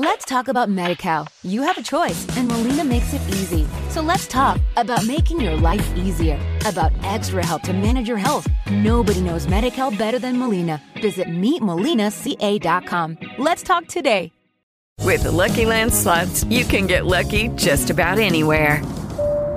Let's talk about MediCal. You have a choice, and Molina makes it easy. So let's talk about making your life easier, about extra help to manage your health. Nobody knows MediCal better than Molina. Visit meetmolinaca.com. Let's talk today. With the Lucky Land slots, you can get lucky just about anywhere.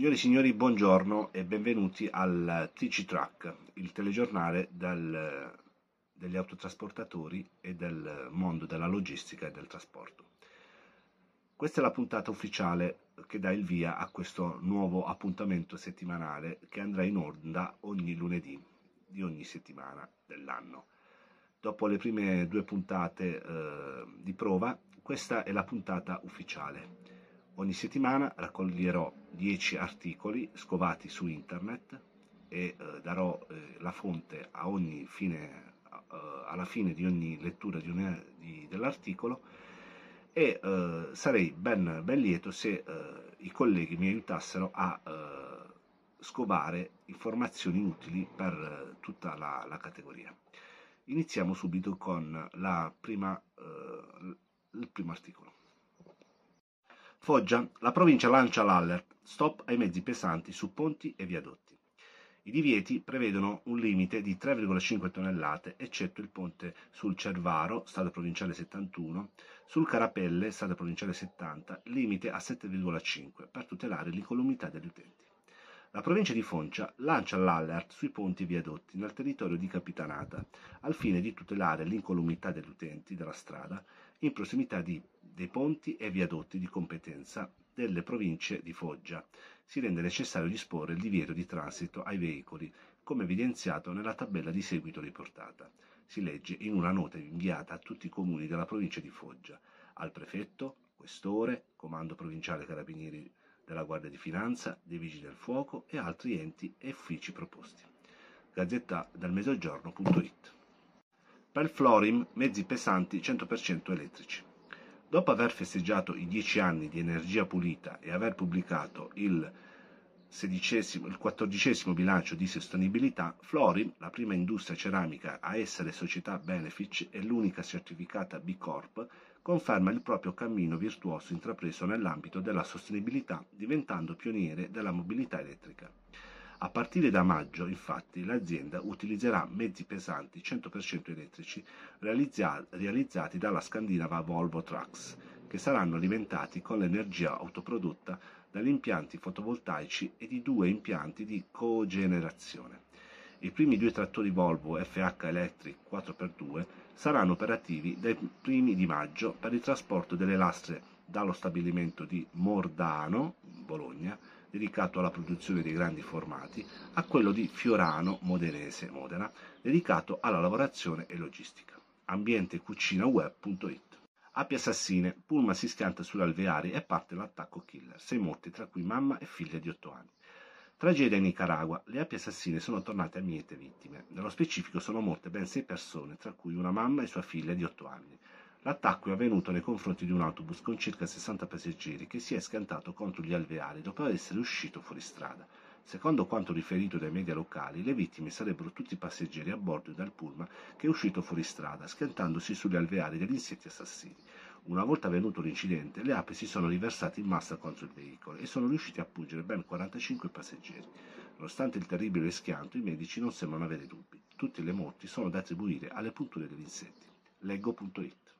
Signori e signori, buongiorno e benvenuti al TC Track, il telegiornale del, degli autotrasportatori e del mondo della logistica e del trasporto. Questa è la puntata ufficiale che dà il via a questo nuovo appuntamento settimanale che andrà in onda ogni lunedì di ogni settimana dell'anno. Dopo le prime due puntate eh, di prova, questa è la puntata ufficiale. Ogni settimana raccoglierò 10 articoli scovati su internet e eh, darò eh, la fonte a ogni fine, eh, alla fine di ogni lettura di un, di, dell'articolo e eh, sarei ben, ben, lieto se eh, i colleghi mi aiutassero a eh, scovare informazioni utili per tutta la, la, categoria. Iniziamo subito con la prima, il primo articolo. Foggia, la provincia lancia l'allert, stop ai mezzi pesanti su ponti e viadotti. I divieti prevedono un limite di 3,5 tonnellate, eccetto il ponte sul Cervaro, strada provinciale 71, sul Carapelle, strada provinciale 70, limite a 7,5 per tutelare l'incolumità degli utenti. La provincia di Foncia lancia l'allert sui ponti e viadotti nel territorio di Capitanata, al fine di tutelare l'incolumità degli utenti della strada in prossimità di, dei ponti e viadotti di competenza delle province di Foggia. Si rende necessario disporre il divieto di transito ai veicoli, come evidenziato nella tabella di seguito riportata. Si legge in una nota inviata a tutti i comuni della provincia di Foggia, al prefetto, questore, comando provinciale carabinieri della Guardia di Finanza, dei Vigili del Fuoco e altri enti e uffici proposti. Gazzetta del Mezzogiorno.it per Florim mezzi pesanti 100% elettrici. Dopo aver festeggiato i 10 anni di energia pulita e aver pubblicato il, il 14 bilancio di sostenibilità, Florim, la prima industria ceramica a essere società Benefic e l'unica certificata B Corp, conferma il proprio cammino virtuoso intrapreso nell'ambito della sostenibilità, diventando pioniere della mobilità elettrica. A partire da maggio, infatti, l'azienda utilizzerà mezzi pesanti 100% elettrici realizza- realizzati dalla scandinava Volvo Trucks, che saranno alimentati con l'energia autoprodotta dagli impianti fotovoltaici e di due impianti di cogenerazione. I primi due trattori Volvo FH Electric 4x2 saranno operativi dai primi di maggio per il trasporto delle lastre dallo stabilimento di Mordano, Bologna, dedicato alla produzione dei grandi formati, a quello di Fiorano Modenese Modena, dedicato alla lavorazione e logistica. Ambientecucinaweb.it Appia Sassine, Pulma si schianta sull'alveare e parte l'attacco killer. Sei morti, tra cui mamma e figlia di 8 anni. Tragedia in Nicaragua. Le api assassine sono tornate a miete vittime. Nello specifico sono morte ben 6 persone, tra cui una mamma e sua figlia di 8 anni. L'attacco è avvenuto nei confronti di un autobus con circa 60 passeggeri che si è schiantato contro gli alveari dopo essere uscito fuori strada. Secondo quanto riferito dai media locali, le vittime sarebbero tutti passeggeri a bordo del pullman che è uscito fuori strada, schiantandosi sugli alveari degli insetti assassini. Una volta avvenuto l'incidente, le api si sono riversate in massa contro il veicolo e sono riusciti a pungere ben 45 passeggeri. Nonostante il terribile schianto, i medici non sembrano avere dubbi. Tutte le morti sono da attribuire alle punture degli insetti. Leggo.it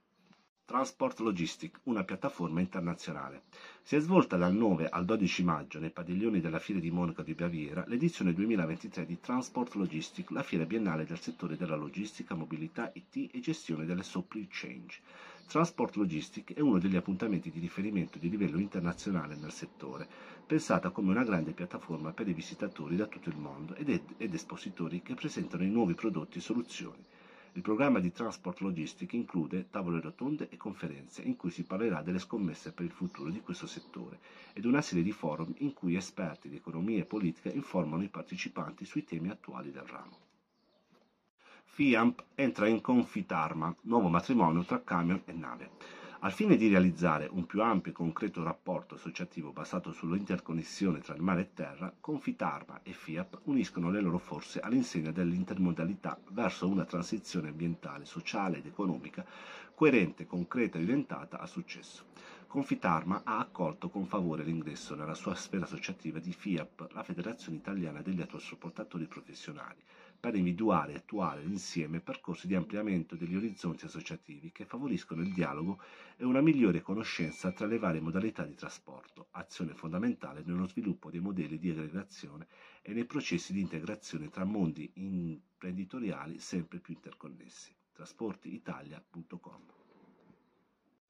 Transport Logistic, una piattaforma internazionale. Si è svolta dal 9 al 12 maggio nei padiglioni della Fiera di Monaco di Baviera l'edizione 2023 di Transport Logistic, la fiera biennale del settore della logistica, mobilità, IT e gestione delle supply chain. Transport Logistic è uno degli appuntamenti di riferimento di livello internazionale nel settore, pensata come una grande piattaforma per i visitatori da tutto il mondo ed, ed espositori che presentano i nuovi prodotti e soluzioni Il programma di Transport Logistic include tavole rotonde e conferenze in cui si parlerà delle scommesse per il futuro di questo settore ed una serie di forum in cui esperti di economia e politica informano i partecipanti sui temi attuali del ramo. FIAMP entra in Confitarma, nuovo matrimonio tra camion e nave. Al fine di realizzare un più ampio e concreto rapporto associativo basato sull'interconnessione tra il mare e terra, Confitarma e FIAP uniscono le loro forze all'insegna dell'intermodalità verso una transizione ambientale, sociale ed economica coerente, concreta e diventata a successo. Confitarma ha accolto con favore l'ingresso nella sua sfera associativa di FIAP, la Federazione Italiana degli Autotrasportatori Professionali, per individuare e attuare insieme percorsi di ampliamento degli orizzonti associativi che favoriscono il dialogo e una migliore conoscenza tra le varie modalità di trasporto, azione fondamentale nello sviluppo dei modelli di aggregazione e nei processi di integrazione tra mondi imprenditoriali sempre più interconnessi. trasportiitalia.com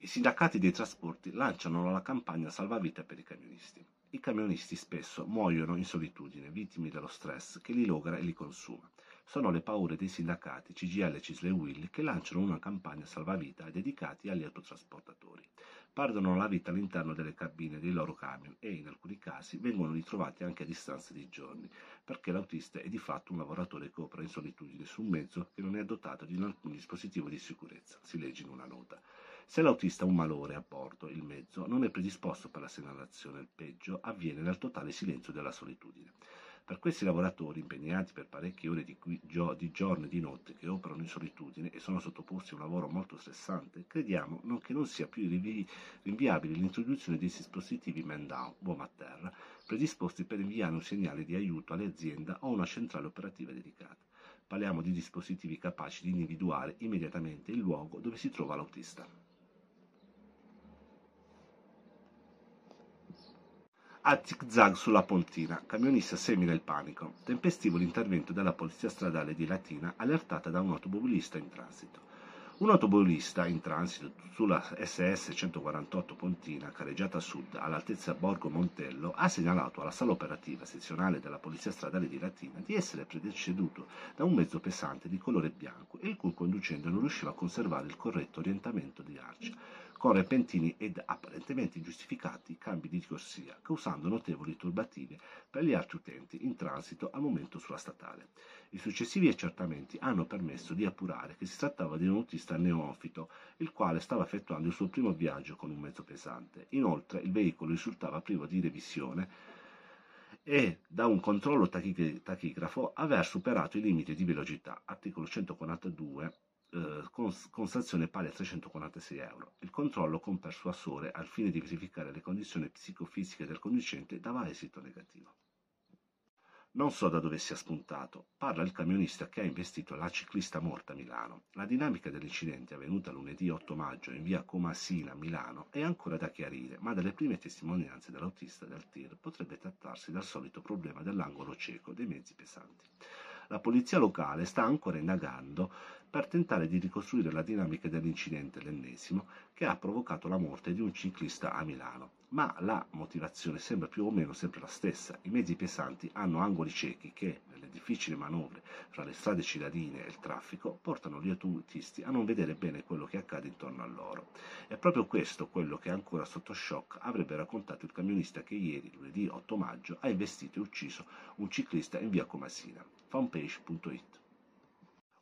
I sindacati dei trasporti lanciano la campagna Salvavita per i camionisti. I camionisti spesso muoiono in solitudine, vittime dello stress che li logra e li consuma. Sono le paure dei sindacati CGL, Cisle e Will che lanciano una campagna salvavita dedicati agli autotrasportatori. Perdono la vita all'interno delle cabine dei loro camion e, in alcuni casi, vengono ritrovati anche a distanza di giorni, perché l'autista è di fatto un lavoratore che opera in solitudine su un mezzo che non è dotato di alcun dispositivo di sicurezza, si legge in una nota. Se l'autista ha un malore a bordo, il mezzo non è predisposto per la segnalazione, il peggio avviene nel totale silenzio della solitudine. Per questi lavoratori impegnati per parecchie ore di, di giorno e di notte che operano in solitudine e sono sottoposti a un lavoro molto stressante, crediamo non che non sia più rinviabile l'introduzione di dispositivi man-down, uomo a terra, predisposti per inviare un segnale di aiuto alle aziende o una centrale operativa dedicata. Parliamo di dispositivi capaci di individuare immediatamente il luogo dove si trova l'autista. A zig-zag sulla pontina, camionista semina il panico. Tempestivo l'intervento della polizia stradale di Latina allertata da un automobilista in transito. Un automobilista in transito sulla SS 148 Pontina, careggiata sud, all'altezza Borgo Montello, ha segnalato alla sala operativa sezionale della Polizia Stradale di Latina di essere predeceduto da un mezzo pesante di colore bianco, il cui conducente non riusciva a conservare il corretto orientamento di arcia con repentini ed apparentemente ingiustificati cambi di corsia, causando notevoli turbative per gli altri utenti in transito al momento sulla statale. I successivi accertamenti hanno permesso di appurare che si trattava di un autista neofito, il quale stava effettuando il suo primo viaggio con un mezzo pesante. Inoltre il veicolo risultava privo di revisione e da un controllo tachigrafo aver superato i limiti di velocità, articolo 142 eh, con, con, sanzione pari a 346 euro. Il controllo con persuasore al fine di verificare le condizioni psicofisiche del conducente dava esito negativo. Non so da dove sia spuntato, parla il camionista che ha investito la ciclista morta a Milano. La dinamica dell'incidente avvenuta lunedì 8 maggio in via Comasina, Milano, è ancora da chiarire, ma dalle prime testimonianze dell'autista del TIR potrebbe trattarsi del solito problema dell'angolo cieco dei mezzi pesanti. La polizia locale sta ancora indagando per tentare di ricostruire la dinamica dell'incidente, l'ennesimo, che ha provocato la morte di un ciclista a Milano. Ma la motivazione sembra più o meno sempre la stessa. I mezzi pesanti hanno angoli ciechi che, nelle difficili manovre fra le strade cittadine e il traffico, portano gli autisti a non vedere bene quello che accade intorno a loro. È proprio questo quello che ancora sotto shock avrebbe raccontato il camionista che ieri, lunedì 8 maggio, ha investito e ucciso un ciclista in via Comasina. fanpage.it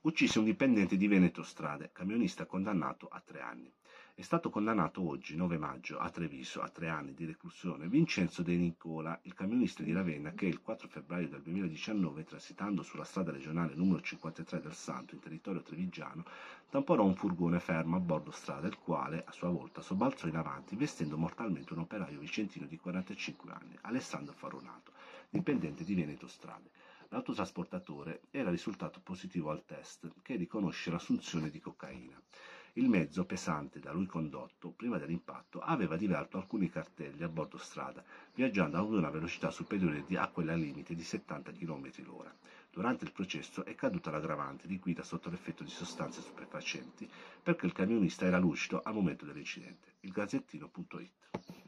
Uccise un dipendente di Veneto Strade, camionista condannato a tre anni. È stato condannato oggi, 9 maggio, a Treviso a tre anni di reclusione Vincenzo De Nicola, il camionista di Ravenna che il 4 febbraio del 2019, transitando sulla strada regionale numero 53 del Santo in territorio trevigiano, tamponò un furgone fermo a bordo strada, il quale, a sua volta, sobbalzò in avanti, vestendo mortalmente un operaio vicentino di 45 anni, Alessandro Faronato, dipendente di Veneto Strade. L'autotrasportatore era risultato positivo al test che riconosce l'assunzione di cocaina. Il mezzo pesante da lui condotto, prima dell'impatto, aveva diverto alcuni cartelli a bordo strada, viaggiando ad una velocità superiore a quella limite di 70 km l'ora. Durante il processo è caduta l'aggravante di guida sotto l'effetto di sostanze stupefacenti perché il camionista era lucido al momento dell'incidente. Il gazzettino.it